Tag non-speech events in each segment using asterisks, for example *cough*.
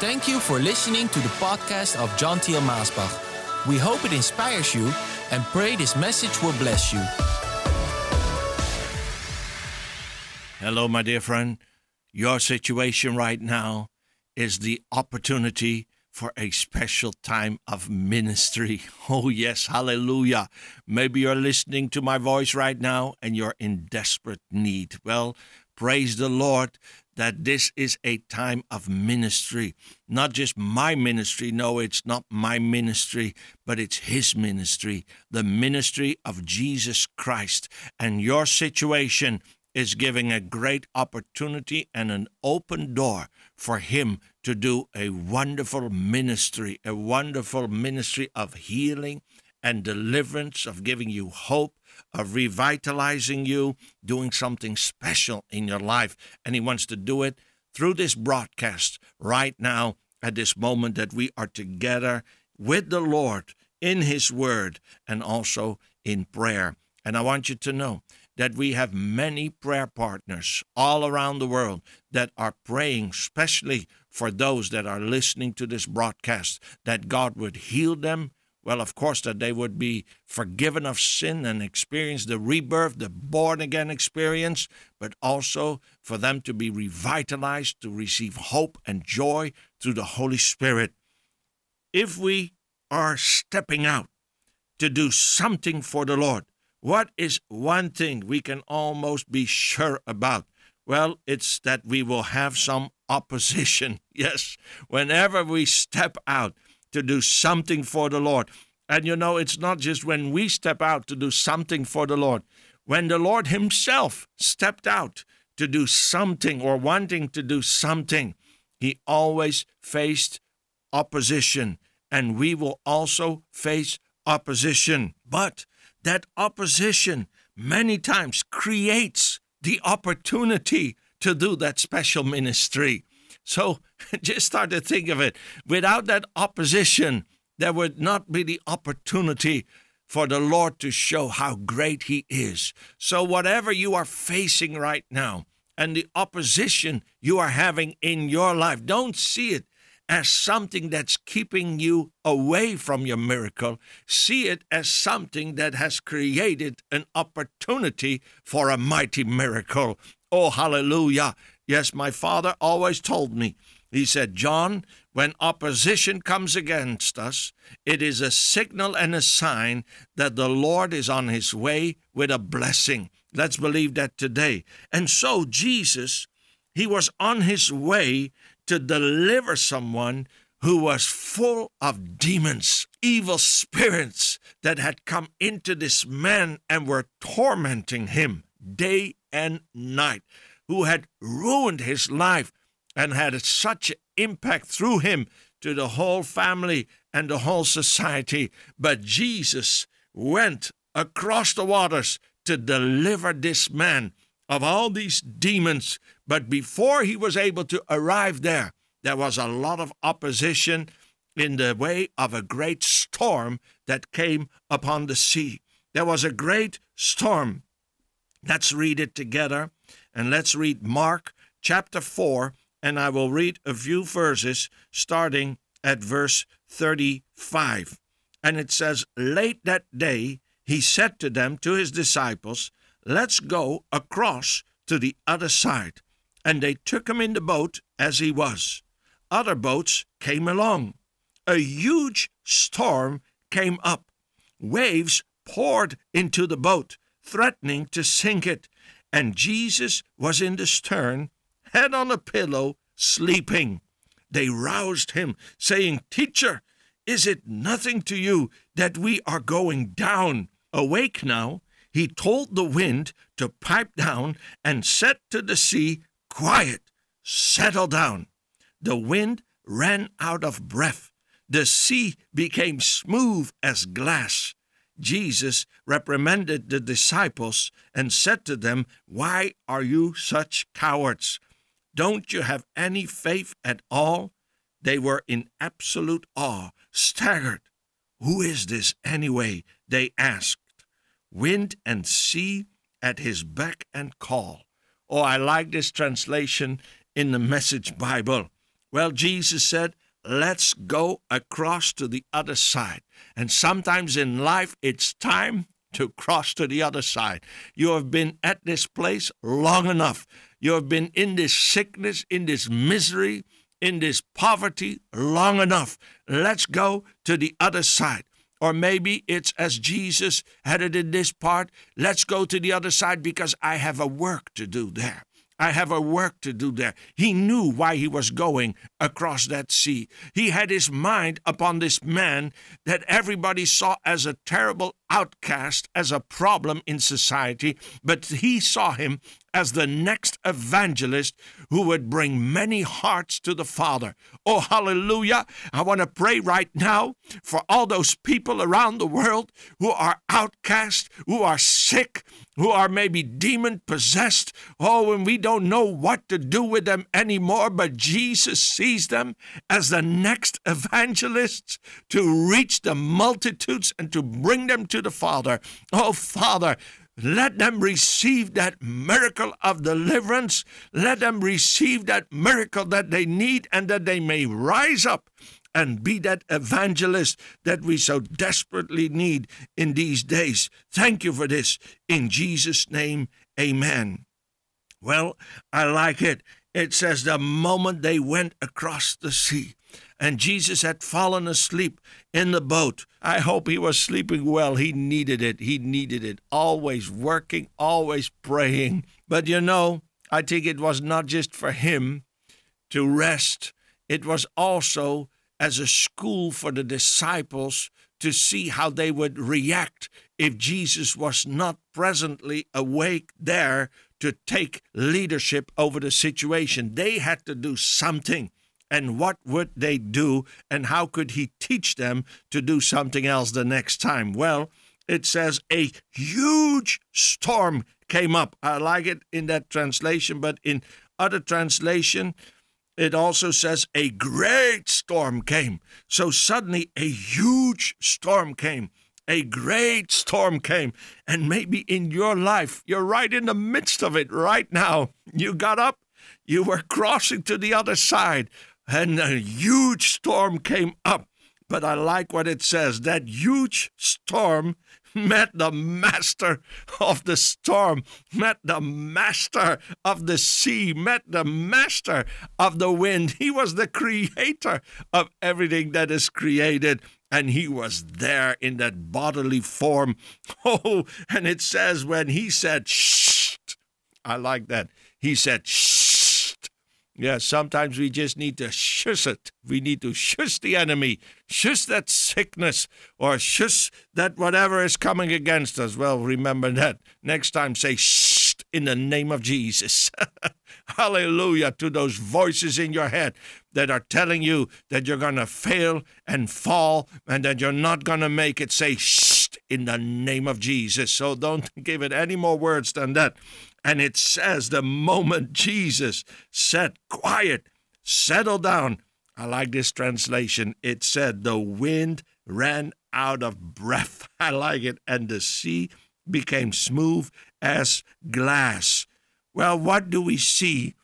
Thank you for listening to the podcast of John Thiel Maasbach. We hope it inspires you and pray this message will bless you. Hello, my dear friend. Your situation right now is the opportunity for a special time of ministry. *laughs* Oh, yes, hallelujah. Maybe you're listening to my voice right now and you're in desperate need. Well, praise the Lord that this is a time of ministry. Not just my ministry, no, it's not my ministry, but it's His ministry, the ministry of Jesus Christ. And your situation is giving a great opportunity and an open door for Him to do a wonderful ministry, a wonderful ministry of healing and deliverance, of giving you hope, of revitalizing you, doing something special in your life. And He wants to do it through this broadcast right now, at this moment that we are together with the Lord in His Word and also in prayer. And I want you to know that we have many prayer partners all around the world that are praying, especially for those that are listening to this broadcast, that God would heal them, well, of course, that they would be forgiven of sin and experience the rebirth, the born again experience, but also for them to be revitalized, to receive hope and joy through the Holy Spirit. If we are stepping out to do something for the Lord, what is one thing we can almost be sure about? Well, it's that we will have some opposition. *laughs* Yes, whenever we step out, to do something for the Lord. And you know, it's not just when we step out to do something for the Lord. When the Lord Himself stepped out to do something or wanting to do something, He always faced opposition. And we will also face opposition. But that opposition many times creates the opportunity to do that special ministry. So *laughs* just start to think of it. Without that opposition, there would not be the opportunity for the Lord to show how great He is. So, whatever you are facing right now and the opposition you are having in your life, don't see it as something that's keeping you away from your miracle. See it as something that has created an opportunity for a mighty miracle. Oh, hallelujah. Yes, my father always told me. He said, John, when opposition comes against us, it is a signal and a sign that the Lord is on his way with a blessing. Let's believe that today. And so, Jesus, he was on his way to deliver someone who was full of demons, evil spirits that had come into this man and were tormenting him day and night who had ruined his life and had such impact through him to the whole family and the whole society. But Jesus went across the waters to deliver this man of all these demons. But before he was able to arrive there, there was a lot of opposition in the way of a great storm that came upon the sea. There was a great storm. Let's read it together. And let's read Mark chapter 4, and I will read a few verses starting at verse 35. And it says, Late that day, he said to them, to his disciples, Let's go across to the other side. And they took him in the boat as he was. Other boats came along. A huge storm came up. Waves poured into the boat, threatening to sink it and Jesus was in the stern, head on a pillow, sleeping. They roused him, saying, Teacher, is it nothing to you that we are going down? Awake now, he told the wind to pipe down and said to the sea, Quiet, settle down. The wind ran out of breath. The sea became smooth as glass. Jesus reprimanded the disciples and said to them, Why are you such cowards? Don't you have any faith at all? They were in absolute awe, staggered. Who is this anyway? They asked. Wind and sea at his beck and call. Oh, I like this translation in the Message Bible. Well, Jesus said, let's go across to the other side. And sometimes in life, it's time to cross to the other side. You have been at this place long enough. You have been in this sickness, in this misery, in this poverty long enough. Let's go to the other side. Or maybe it's as Jesus had it in this part let's go to the other side because I have a work to do there. I have a work to do there. He knew why he was going across that sea. He had his mind upon this man that everybody saw as a terrible outcast, as a problem in society, but he saw him as the next evangelist who would bring many hearts to the Father. Oh, hallelujah. I want to pray right now for all those people around the world who are outcast, who are sick, who are maybe demon possessed. Oh, and we don't know what to do with them anymore, but Jesus sees them as the next evangelists to reach the multitudes and to bring them to the Father. Oh, Father, let them receive that miracle of deliverance. Let them receive that miracle that they need and that they may rise up and be that evangelist that we so desperately need in these days. Thank you for this. In Jesus' name, amen. Well, I like it. It says, the moment they went across the sea, and Jesus had fallen asleep in the boat. I hope he was sleeping well. He needed it. He needed it. Always working, always praying. But you know, I think it was not just for him to rest, it was also as a school for the disciples to see how they would react if Jesus was not presently awake there to take leadership over the situation. They had to do something and what would they do and how could he teach them to do something else the next time? Well, it says a huge storm came up. I like it in that translation, but in other translation, it also says a great storm came. So suddenly a huge storm came. A great storm came. And maybe in your life, you're right in the midst of it right now. You got up, you were *laughs* crossing to the other side and a huge storm came up. But I like what it says that huge storm met the master of the storm, met the master of the sea, met the master of the wind. He was the creator of everything that is created. And he was there in that bodily form. *laughs* Oh, and it says when he said, shh, I like that. He said, shh yeah, sometimes we just need to shush it. We need to shush the enemy, shush that sickness, or shush that whatever is coming against us. Well, remember that. Next time, say shh in the name of Jesus. *laughs* Hallelujah to those voices in your head that are telling you that you're going to fail and fall and that you're not going to make it. Say shh in the name of Jesus. So don't *laughs* give it any more words than that. And it says the moment Jesus said, Quiet, settle down. I like this translation. It said, The wind ran out of breath. *laughs* I like it. And the sea became smooth as glass. Well, what do we see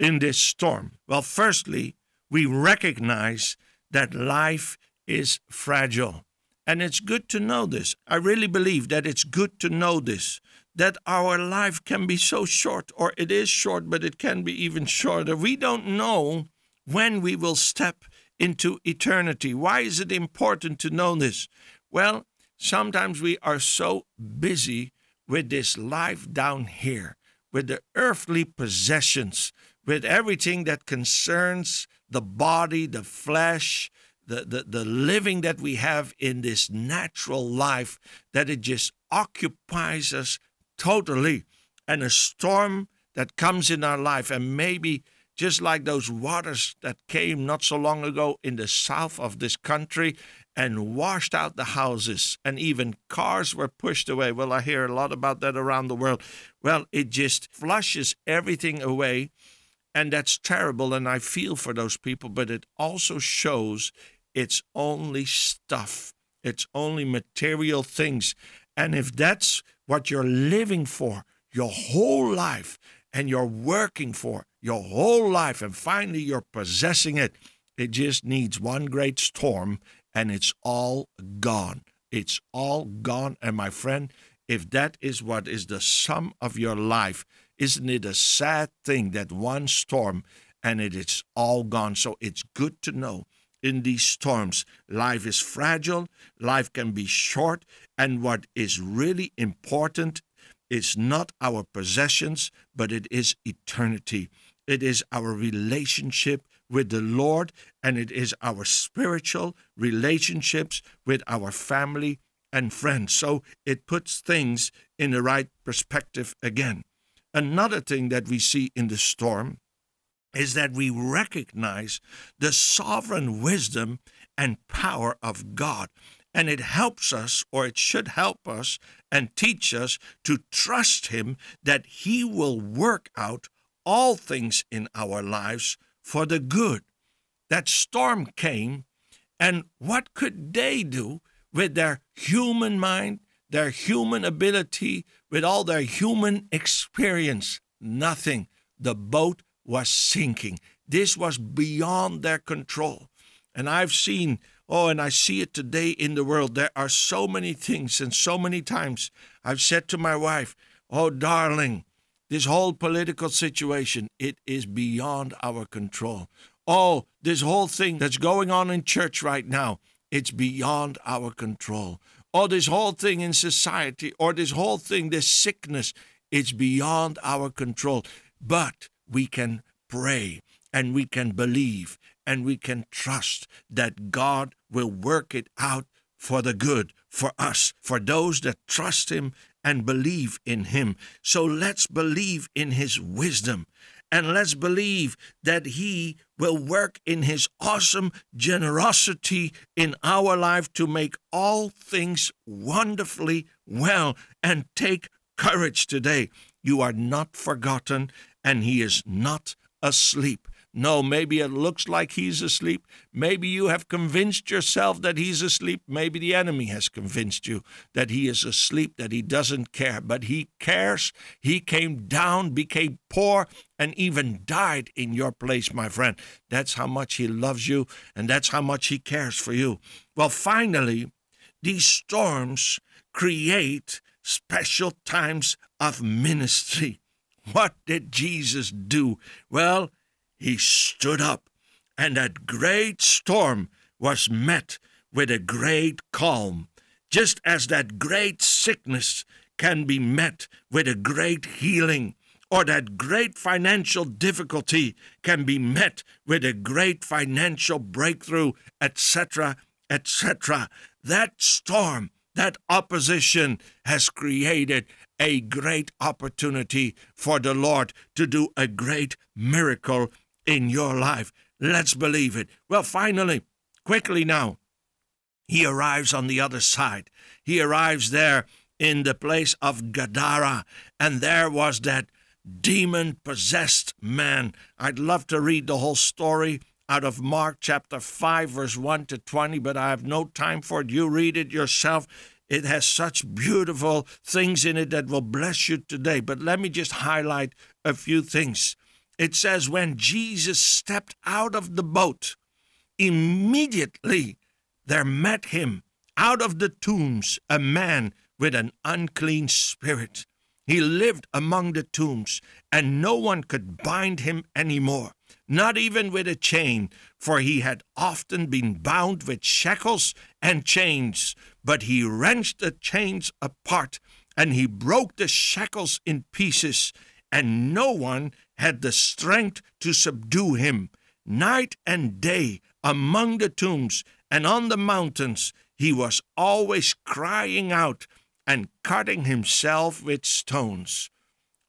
in this storm? Well, firstly, we recognize that life is fragile. And it's good to know this. I really believe that it's good to know this that our life can be so short, or it is short, but it can be even shorter. We don't know when we will step into eternity. Why is it important to know this? Well, sometimes we are so busy with this life down here, with the earthly possessions, with everything that concerns the body, the flesh, the, the, the living that we have in this natural life, that it just occupies us totally. And a storm that comes in our life, and maybe just like those waters that came not so long ago in the south of this country and washed out the houses, and even cars were pushed away. Well, I hear a lot about that around the world. Well, it just flushes everything away, and that's terrible. And I feel for those people, but it also shows it's only stuff, it's only material things. And if that's what you're living for your whole life, and you're working for your whole life and finally you're possessing it. It just needs one great storm and it's all gone. It's all gone. And my friend, if that is what is the sum of your life, isn't it a sad thing that one storm and it is all gone? So it's good to know in these storms, life is fragile, life can be short, and what is really important is not our possessions, but it is eternity. It is our relationship with the Lord, and it is our spiritual relationships with our family and friends. So it puts things in the right perspective again. Another thing that we see in the storm is that we recognize the sovereign wisdom and power of God. And it helps us, or it should help us and teach us to trust Him that He will work out all things in our lives for the good. That storm came, and what could they do with their human mind, their human ability, with all their human experience? Nothing. The boat was sinking. This was beyond their control. And I've seen, oh, and I see it today in the world. There are so many things, and so many times I've said to my wife, oh, darling, this whole political situation, it is beyond our control. Oh, this whole thing that's going on in church right now, it's beyond our control. Oh, this whole thing in society, or this whole thing, this sickness, it's beyond our control. But we can pray and we can believe and we can trust that God will work it out for the good for us, for those that trust Him and believe in Him. So let's believe in His wisdom and let's believe that He will work in His awesome generosity in our life to make all things wonderfully well. And take courage today. You are not forgotten and He is not asleep. No, maybe it looks like he's asleep. Maybe you have convinced yourself that he's asleep. Maybe the enemy has convinced you that he is asleep, that he doesn't care. But he cares. He came down, became poor, and even died in your place, my friend. That's how much he loves you, and that's how much he cares for you. Well, finally, these storms create special times of ministry. What did Jesus do? Well, he stood up, and that great storm was met with a great calm, just as that great sickness can be met with a great healing, or that great financial difficulty can be met with a great financial breakthrough, etc., etc. That storm, that opposition has created a great opportunity for the Lord to do a great miracle in your life. Let's believe it. Well, finally, quickly now, he arrives on the other side. He arrives there in the place of Gadara, and there was that demon possessed man. I'd love to read the whole story out of Mark chapter 5, verse 1 to 20, but I have no time for it. You read it yourself. It has such beautiful things in it that will bless you today. But let me just highlight a few things. It says, when Jesus stepped out of the boat, immediately there met him out of the tombs a man with an unclean spirit. He lived among the tombs, and no one could bind him any more, not even with a chain, for he had often been bound with shackles and chains. But he wrenched the chains apart, and he broke the shackles in pieces, and no one had the strength to subdue him. Night and day among the tombs and on the mountains, he was always crying out and cutting himself with stones.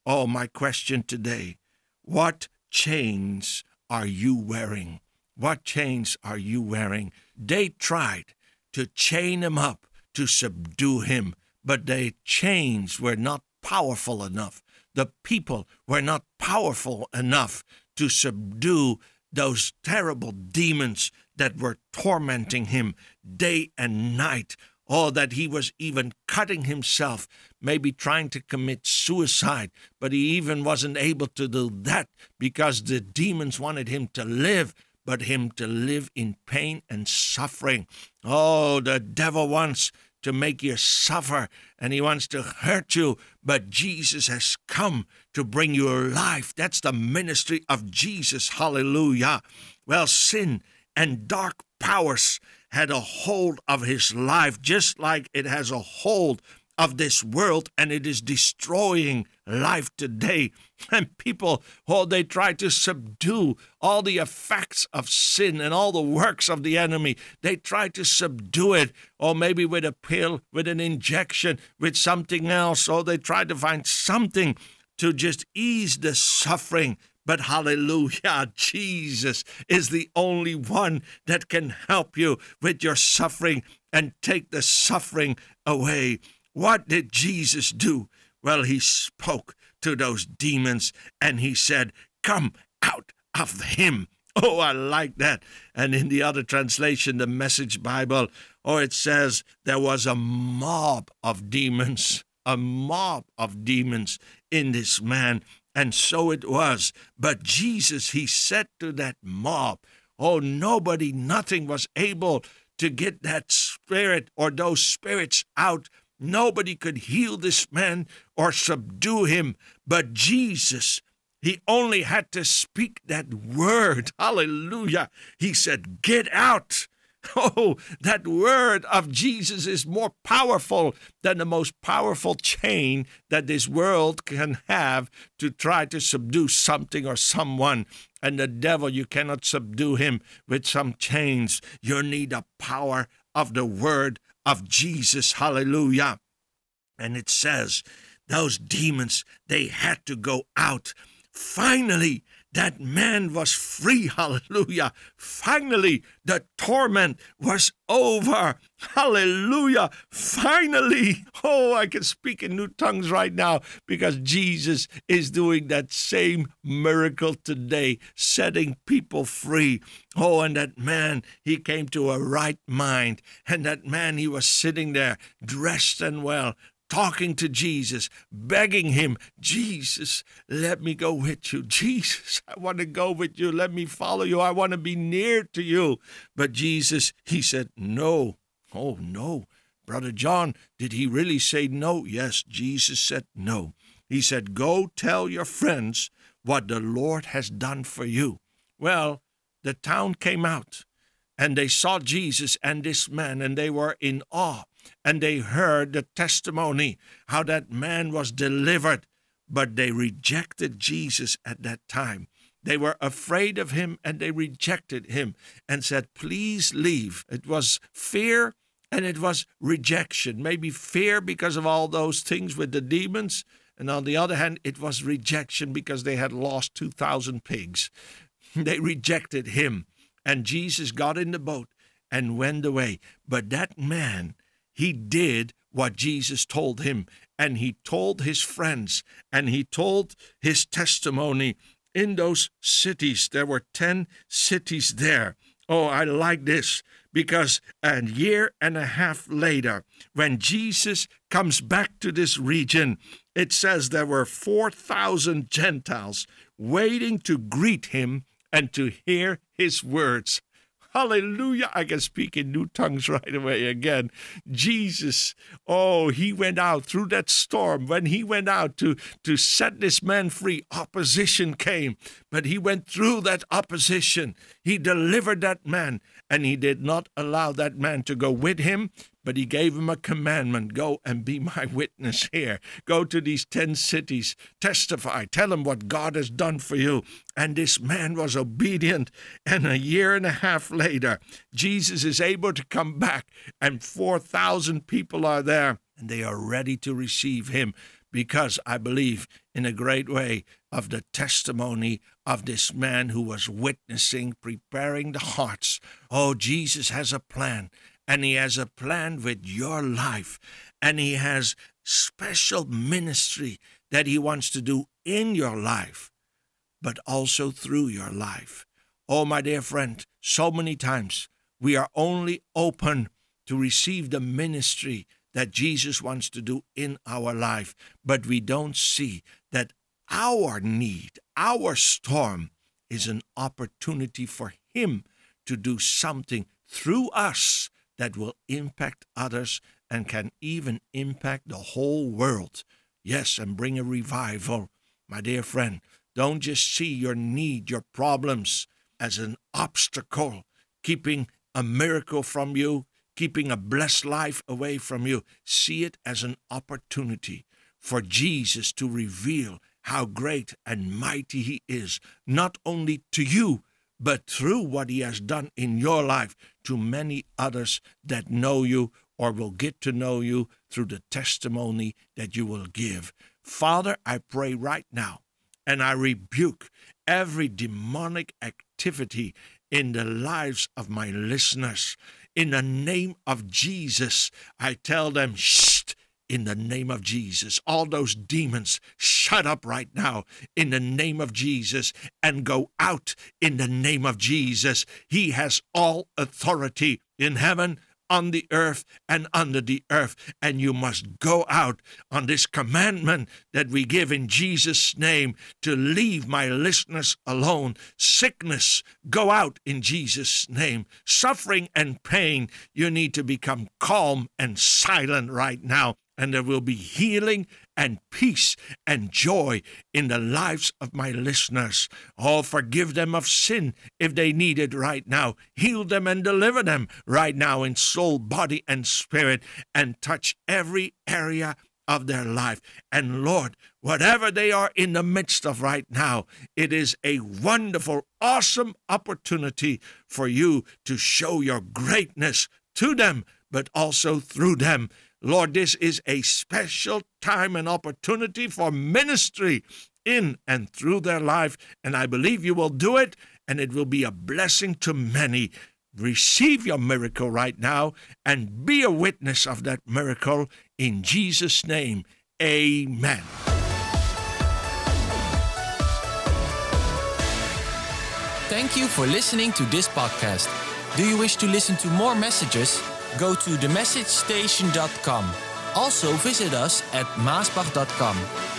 Oh, my question today what chains are you wearing? What chains are you wearing? They tried to chain him up to subdue him, but the chains were not powerful enough. The people were not powerful enough to subdue those terrible demons that were tormenting him day and night. Oh, that he was even cutting himself, maybe trying to commit suicide, but he even wasn't able to do that because the demons wanted him to live, but him to live in pain and suffering. Oh, the devil wants to make you suffer and he wants to hurt you, but Jesus has come to bring you life. That's the ministry of Jesus. Hallelujah. Well, sin and dark powers had a hold of his life, just like it has a hold of this world and it is destroying life today. And people, oh, they try to subdue all the effects of sin and all the works of the enemy. They try to subdue it, or maybe with a pill, with an injection, with something else, or they try to find something to just ease the suffering. But hallelujah, *laughs* Jesus is the only one that can help you with your suffering and take the suffering away. What did Jesus do? Well, he spoke to those demons and he said, Come out of him. *laughs* Oh, I like that. And in the other translation, the Message Bible, oh, it says there was a mob of demons, a mob of demons in this man. And so it was. But Jesus, he said to that mob, Oh, nobody, nothing was able to get that spirit or those spirits out. Nobody could heal this man or subdue him. But Jesus, he only had to speak that word. Hallelujah. He said, Get out. *laughs* Oh, that word of Jesus is more powerful than the most powerful chain that this world can have to try to subdue something or someone. And the devil, you cannot subdue him with some chains. You need the power of the word of Jesus. Hallelujah. And it says, those demons, they had to go out. Finally, that man was free. Hallelujah. Finally, the torment was over. Hallelujah. Finally. Oh, I can speak in new tongues right now because Jesus is doing that same miracle today, setting people free. Oh, and that man, he came to a right mind. And that man, he was sitting there dressed and well, talking to Jesus, begging him, Jesus, let me go with you. Jesus, I want to go with you. Let me follow you. I want to be near to you. But Jesus, he said, No. Oh, no. Brother John, did he really say no? Yes, Jesus said no. He said, Go tell your friends what the Lord has done for you. Well, the town came out and they saw Jesus and this man, and they were in awe and they heard the testimony how that man was delivered, but they rejected Jesus at that time. They were afraid of him and they rejected him and said, Please leave. It was fear and it was rejection. Maybe fear because of all those things with the demons. And on the other hand, it was rejection because they had lost 2,000 pigs. *laughs* They rejected him. And Jesus got in the boat and went away. But that man, he did what Jesus told him, and he told his friends, and he told his testimony in those cities. There were 10 cities there. Oh, I like this because a year and a half later, when Jesus comes back to this region, it says there were 4,000 Gentiles waiting to greet him and to hear his words. Hallelujah. I can speak in new tongues *laughs* right away again. Jesus, oh, he went out through that storm. When he went out to, to set this man free, opposition came. But he went through that opposition. He delivered that man, and he did not allow that man to go with him, but he gave him a commandment go and be my *laughs* witness here. Go to these 10 cities, testify, tell them what God has done for you. And this man was obedient. And a year and a half later, Jesus is able to come back, and 4,000 people are there, and they are ready to receive him because I believe in a great way of the testimony of this man who was witnessing, preparing the hearts. Oh, Jesus has a plan, and He has a plan with your life, and He has special ministry that He wants to do in your life, but also through your life. Oh, my dear friend, so many times we are only open to receive the ministry that Jesus wants to do in our life, but we don't see that our need, our storm, is an opportunity for Him to do something through us that will impact others and can even impact the whole world. Yes, and bring a revival. My dear friend, don't just see your need, your problems as an obstacle, keeping a miracle from you, keeping a blessed life away from you. See it as an opportunity for Jesus to reveal how great and mighty He is, not only to you, but through what He has done in your life to many others that know you or will get to know you through the testimony that you will give. Father, I pray right now, and I rebuke every demonic activity in the lives of my listeners. In the name of Jesus, I tell them, shh, in the name of Jesus. All those demons, shut up right now in the name of Jesus and go out in the name of Jesus. He has all authority in heaven on the earth and under the earth. And you must go out on this commandment that we give in Jesus' name to leave my listeners alone. Sickness, go out in Jesus' name. Suffering and pain, you need to become calm and silent right now and there will be healing and peace and joy in the lives of my listeners. Oh, forgive them of sin if they need it right now. Heal them and deliver them right now in soul, body, and spirit, and touch every area of their life. And Lord, whatever they are in the midst of right now, it is a wonderful, awesome opportunity for you to show your greatness to them, but also through them Lord, this is a special time and opportunity for ministry in and through their life, and I believe you will do it, and it will be a blessing to many. Receive your miracle right now and be a witness of that miracle in Jesus' name. Amen. Thank you for listening to this podcast. Do you wish to listen to more messages? Go to themessagestation.com. Also visit us at maasbach.com.